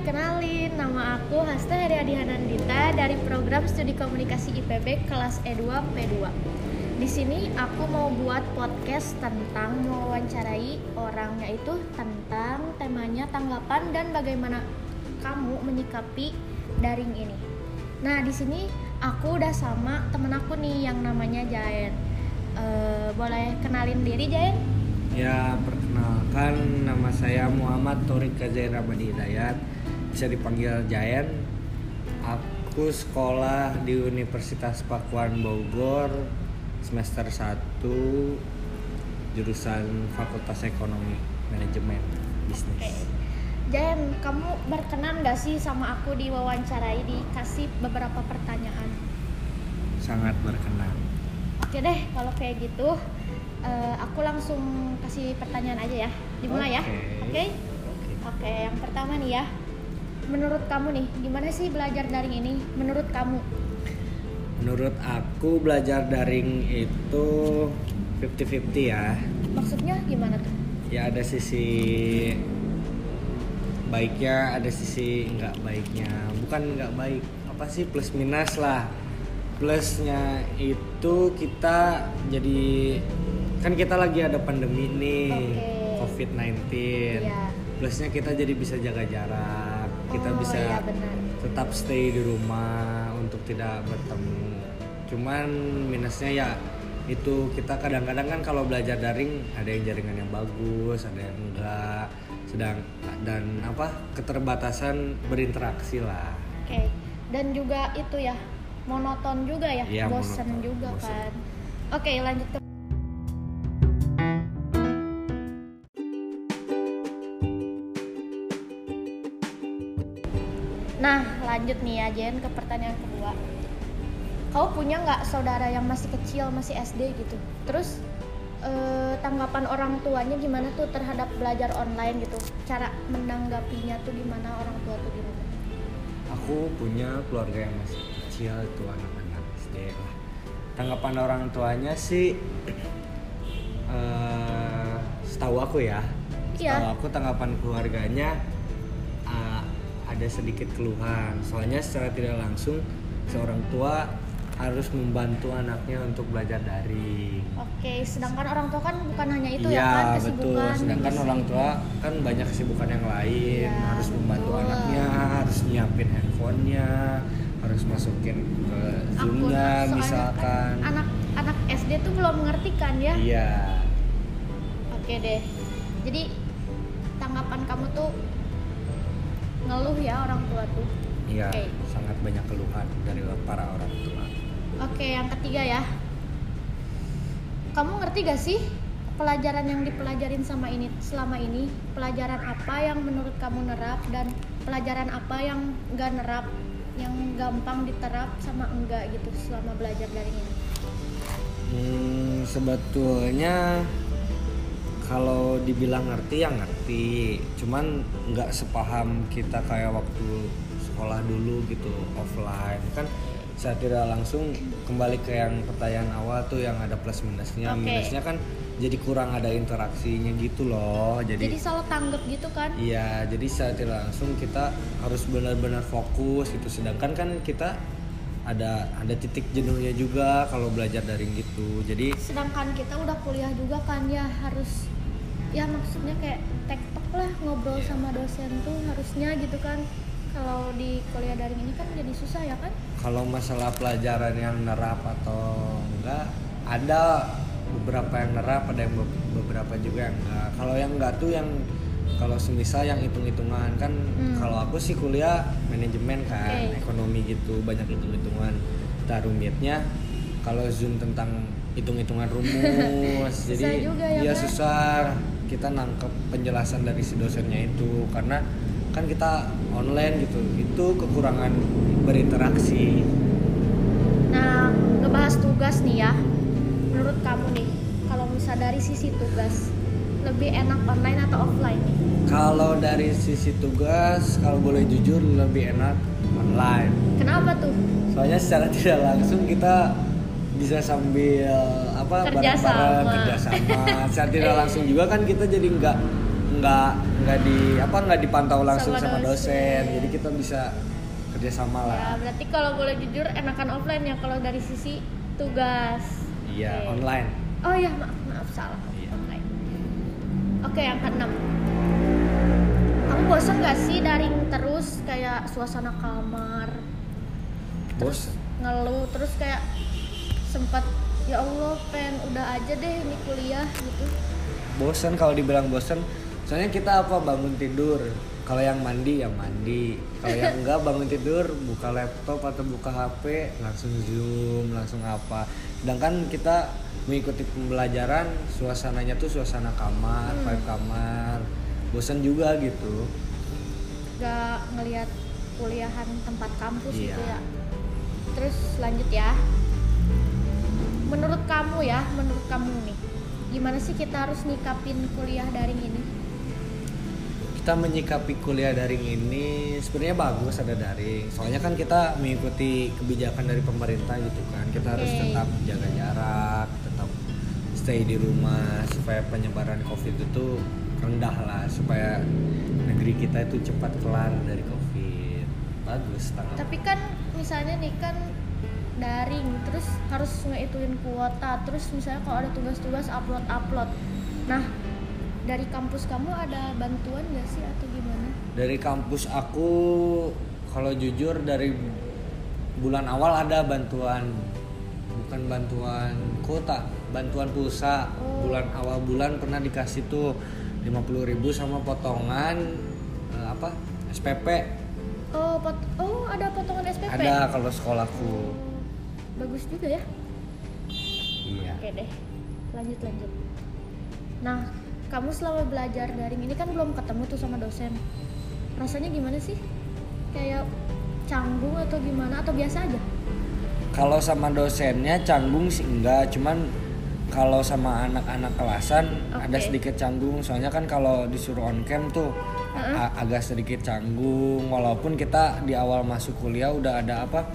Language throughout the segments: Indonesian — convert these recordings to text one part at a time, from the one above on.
kenalin nama aku Hasta Heriadi Hanandita dari program Studi Komunikasi IPB kelas E2 P2. Di sini aku mau buat podcast tentang mewawancarai orang yaitu tentang temanya tanggapan dan bagaimana kamu menyikapi daring ini. Nah, di sini aku udah sama temen aku nih yang namanya Jaen. Eh, boleh kenalin diri Jaen? Ya, perkenalkan nama saya Muhammad Torik Kazain Hidayat Bisa dipanggil Jayan Aku sekolah di Universitas Pakuan Bogor Semester 1 Jurusan Fakultas Ekonomi Manajemen Bisnis Oke. Jaen, kamu berkenan gak sih sama aku diwawancarai dikasih beberapa pertanyaan? Sangat berkenan Oke deh, kalau kayak gitu eh, aku langsung kasih pertanyaan aja ya. Dimulai ya. Oke. Oke? Oke. Oke, yang pertama nih ya. Menurut kamu nih, gimana sih belajar daring ini? Menurut kamu? Menurut aku belajar daring itu 50-50 ya Maksudnya gimana tuh? ya ada sisi baiknya ada sisi nggak baiknya bukan nggak baik apa sih plus minus lah plusnya itu kita jadi kan kita lagi ada pandemi nih Oke. covid 19 Iya. plusnya kita jadi bisa jaga jarak kita Oh, bisa benar. tetap stay di rumah untuk tidak bertemu cuman minusnya ya itu kita kadang-kadang kan kalau belajar daring ada yang jaringan yang bagus ada yang enggak sedang dan apa keterbatasan berinteraksi lah Oke. Dan juga itu ya, monoton juga ya, Iya, bosen monoton, juga bosen. kan. Oke, lanjut ke Nah, lanjut nih ya Jen ke pertanyaan kedua. Kau punya nggak saudara yang masih kecil, masih SD gitu? Terus eh, tanggapan orang tuanya gimana tuh terhadap belajar online gitu? Cara menanggapinya tuh gimana orang tua tuh gimana? aku punya keluarga yang masih kecil itu anak-anak SD lah tanggapan orang tuanya sih eh setahu aku ya Iya. setahu aku tanggapan keluarganya ada sedikit keluhan soalnya secara tidak langsung seorang tua harus membantu anaknya untuk belajar daring Oke, sedangkan orang tua kan bukan hanya itu ya iya kan betul kesibukan. sedangkan orang tua kan banyak kesibukan yang lain Iya, harus membantu betul. anaknya harus nyiapin handphonenya harus masukin ke zoomnya soalnya misalkan kan anak anak SD tuh belum mengerti kan ya. iya Oke deh. Jadi tanggapan kamu tuh ngeluh ya orang tua tuh. iya Oke. sangat banyak keluhan dari para orang tua Oke, yang ketiga ya. Kamu ngerti gak sih pelajaran yang dipelajarin sama ini selama ini? Pelajaran apa yang menurut kamu nerap dan pelajaran apa yang gak nerap, yang gampang diterap sama enggak gitu selama belajar dari ini? Hmm, sebetulnya kalau dibilang ngerti ya ngerti, cuman nggak sepaham kita kayak waktu sekolah dulu gitu offline. Kan saya tidak langsung kembali ke yang pertanyaan awal tuh yang ada plus minusnya. Oke. minusnya kan jadi kurang ada interaksinya gitu loh. Jadi jadi selalu tanggap gitu kan? iya jadi secara tidak langsung kita harus benar-benar fokus gitu. Sedangkan kan kita ada ada titik jenuhnya juga kalau belajar daring gitu. Jadi Sedangkan kita udah kuliah juga kan ya harus ya maksudnya kayak tektok lah ngobrol sama dosen tuh harusnya gitu kan. Kalau di kuliah daring ini kan jadi susah ya kan? kalau masalah pelajaran yang nerap atau enggak ada beberapa yang nerap ada yang be- beberapa juga yang enggak kalau yang enggak tuh yang kalau semisal yang hitung-hitungan kan Hmm. kalau aku sih kuliah manajemen kan Oke. ekonomi gitu banyak hitung-hitungan kita rumitnya kalau zoom tentang hitung-hitungan rumus Susah jadi juga ya, iya Kak? susah kita nangkep penjelasan dari si dosennya itu karena kan kita online gitu itu kekurangan berinteraksi Nah, ngebahas tugas nih ya. Menurut kamu nih, kalau misal dari sisi tugas, lebih enak online atau offline nih? kalau dari sisi tugas kalau boleh jujur lebih enak online Kenapa tuh? soalnya secara tidak langsung kita bisa sambil apa Kerja bareng-bareng sama. kerja sama secara tidak langsung juga kan kita jadi nggak nggak nggak di apa nggak dipantau langsung Sama sama, dosen. dosen. jadi kita bisa kerjasama lah Ya, berarti kalau boleh jujur enakan offline ya kalau dari sisi tugas. iya Oke. online Oh ya, maaf, maaf salah. Iya. Online. Oke, yang keenam. Kamu bosan gak sih daring terus kayak suasana kamar? bos ngeluh terus kayak sempat ya Allah pengen udah aja deh ini kuliah gitu. Bosen kalau dibilang bosen soalnya kita apa bangun tidur. Kalau yang mandi ya mandi. Kalau yang enggak bangun tidur buka laptop atau buka HP langsung zoom langsung apa. Sedangkan kita mengikuti pembelajaran suasananya tuh suasana kamar Hmm. vibe kamar. Bosen juga gitu. Gak ngelihat kuliahan tempat kampus Iya. gitu ya. Terus lanjut ya menurut kamu ya menurut kamu nih gimana sih kita harus nyikapin kuliah daring ini? Kita menyikapi kuliah daring ini sebenarnya bagus ada daring. Soalnya kan kita mengikuti kebijakan dari pemerintah gitu kan. Kita harus Oke. tetap jaga jarak tetap stay di rumah supaya penyebaran covid itu rendah lah supaya negeri kita itu cepat kelar dari covid. Bagus tanggal tapi kan misalnya nih kan daring terus harus ngehitungin kuota terus misalnya kalau ada tugas-tugas upload upload nah dari kampus kamu ada bantuan gak sih atau gimana? Dari kampus aku kalau jujur dari bulan awal ada bantuan bukan bantuan kuota bantuan pulsa. Oh. bulan awal bulan pernah dikasih tuh 50.000 sama potongan eh, apa SPP oh pot- oh ada potongan SPP ada kalau sekolahku. Oh, bagus juga ya. Iya. Oke deh lanjut lanjut. Nah kamu selama belajar daring ini kan belum ketemu tuh sama dosen. Rasanya gimana sih? Kayak canggung atau gimana? Atau biasa aja? Kalau sama dosennya canggung sih enggak cuman kalau sama anak-anak kelasan ada Oke. sedikit canggung. Soalnya kan kalau disuruh on cam tuh a- agak sedikit canggung. Walaupun kita di awal masuk kuliah udah ada apa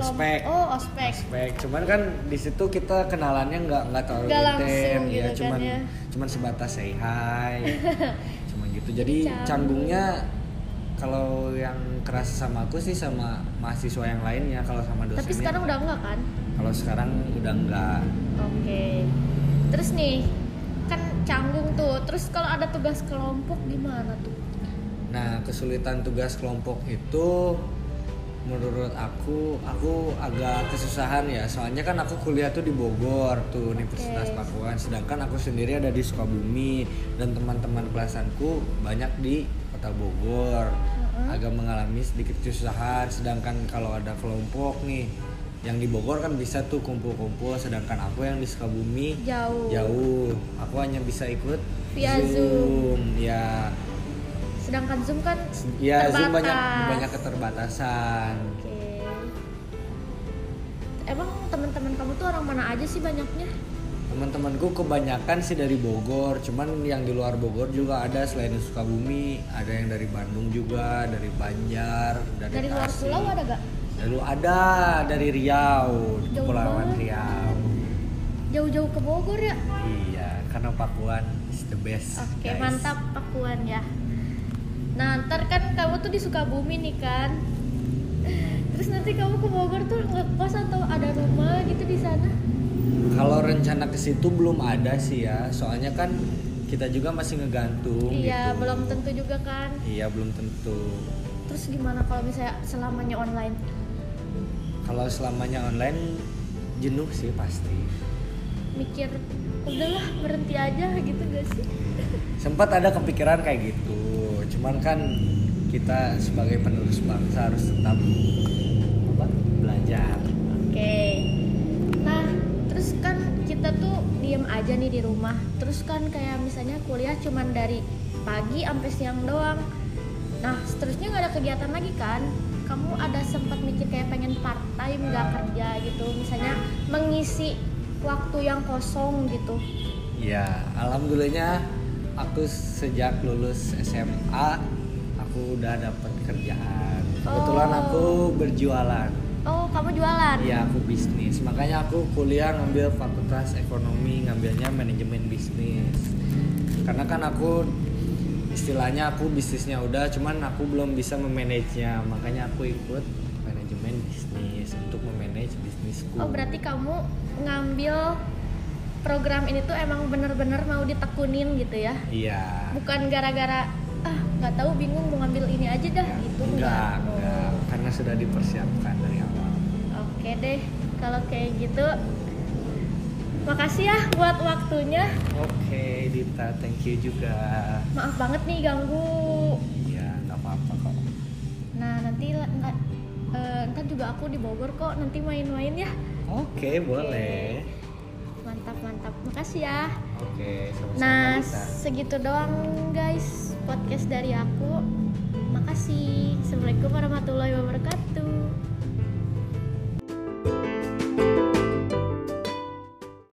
Ospek. oh ospek. Spek cuman kan di situ kita kenalannya nggak nggak terlalu intim ya. gitu kan cuman ya. cuman sebatas say hi. Cuman gitu. Jadi Canggung. canggungnya kalau yang keras sama aku sih sama mahasiswa yang lainnya kalau sama dosennya. tapi sekarang udah enggak kan? Kalau sekarang udah enggak oke. Terus nih kan canggung tuh. Terus kalau ada tugas kelompok gimana tuh? Nah kesulitan tugas kelompok itu menurut aku aku agak kesusahan ya. Soalnya kan aku kuliah tuh di Bogor tuh Universitas Oke. Pakuan. Sedangkan aku sendiri ada di Sukabumi. Dan teman-teman kelasanku banyak di kota Bogor. Heeh. agak mengalami sedikit kesusahan. Sedangkan kalau ada kelompok nih yang di Bogor kan bisa tuh kumpul-kumpul. Sedangkan aku yang di Sukabumi jauh. jauh. Aku hanya bisa ikut Via Zoom. ya sedangkan zoom kan ya Zoom terbatas. banyak banyak keterbatasan Oke. Emang teman-teman kamu tuh orang mana aja sih banyaknya? teman-temanku kebanyakan sih dari Bogor cuman yang di luar Bogor juga ada selain Sukabumi ada yang dari Bandung juga dari Banjar dari, Dari luar pulau ada gak? Lalu ada dari Riau Jauh Kepulauan banget. Riau Jauh-jauh ke Bogor ya? iya karena Pakuan is the best Oke, guys. mantap Pakuan ya. Nah, ntar kan kamu tuh di Sukabumi nih kan. Terus nanti kamu ke Bogor tuh ngekos atau ada rumah gitu di sana? kalau rencana ke situ belum ada sih ya soalnya kan kita juga masih ngegantung iya, gitu. belum tentu juga kan. iya belum tentu Terus gimana kalau misalnya selamanya online? kalau selamanya online jenuh sih pasti Mikir, udahlah berhenti aja gitu gak sih? sempat ada kepikiran kayak gitu cuman kan kita sebagai penerus bangsa harus tetap apa belajar Oke. Nah, terus kan kita tuh diem aja nih di rumah. Terus kan kayak misalnya kuliah cuman dari pagi sampai siang doang. Nah, seterusnya nggak ada kegiatan lagi kan? Kamu ada sempat mikir kayak pengen part time nggak kerja gitu, misalnya mengisi waktu yang kosong gitu. ya alhamdulillahnya aku sejak lulus SMA aku udah dapat kerjaan kebetulan Oh. aku berjualan Oh, kamu jualan? Iya, aku bisnis. Makanya aku kuliah ngambil fakultas ekonomi, ngambilnya manajemen bisnis. Karena kan aku istilahnya aku bisnisnya udah, cuman aku belum bisa memanagenya. Makanya aku ikut manajemen bisnis untuk memanage bisnisku. Oh, berarti kamu ngambil program ini tuh emang bener-bener mau ditekunin gitu ya? Iya. Bukan gara-gara ah nggak tahu bingung mau ngambil ini aja dah gitu Enggak, Oh. enggak. Karena sudah dipersiapkan dari awal. Oke deh, kalau kayak gitu makasih ya buat waktunya. Oke, Dita, thank you juga. Maaf banget nih ganggu. Iya, nggak apa-apa kok. Nah nanti nggak eh, ntar juga aku di Bogor kok nanti main-main ya. Oke, boleh. Mantap mantap, makasih ya. Oke, sama-sama Nah Dita. segitu doang guys podcast dari aku. Makasih. Assalamualaikum warahmatullahi wabarakatuh.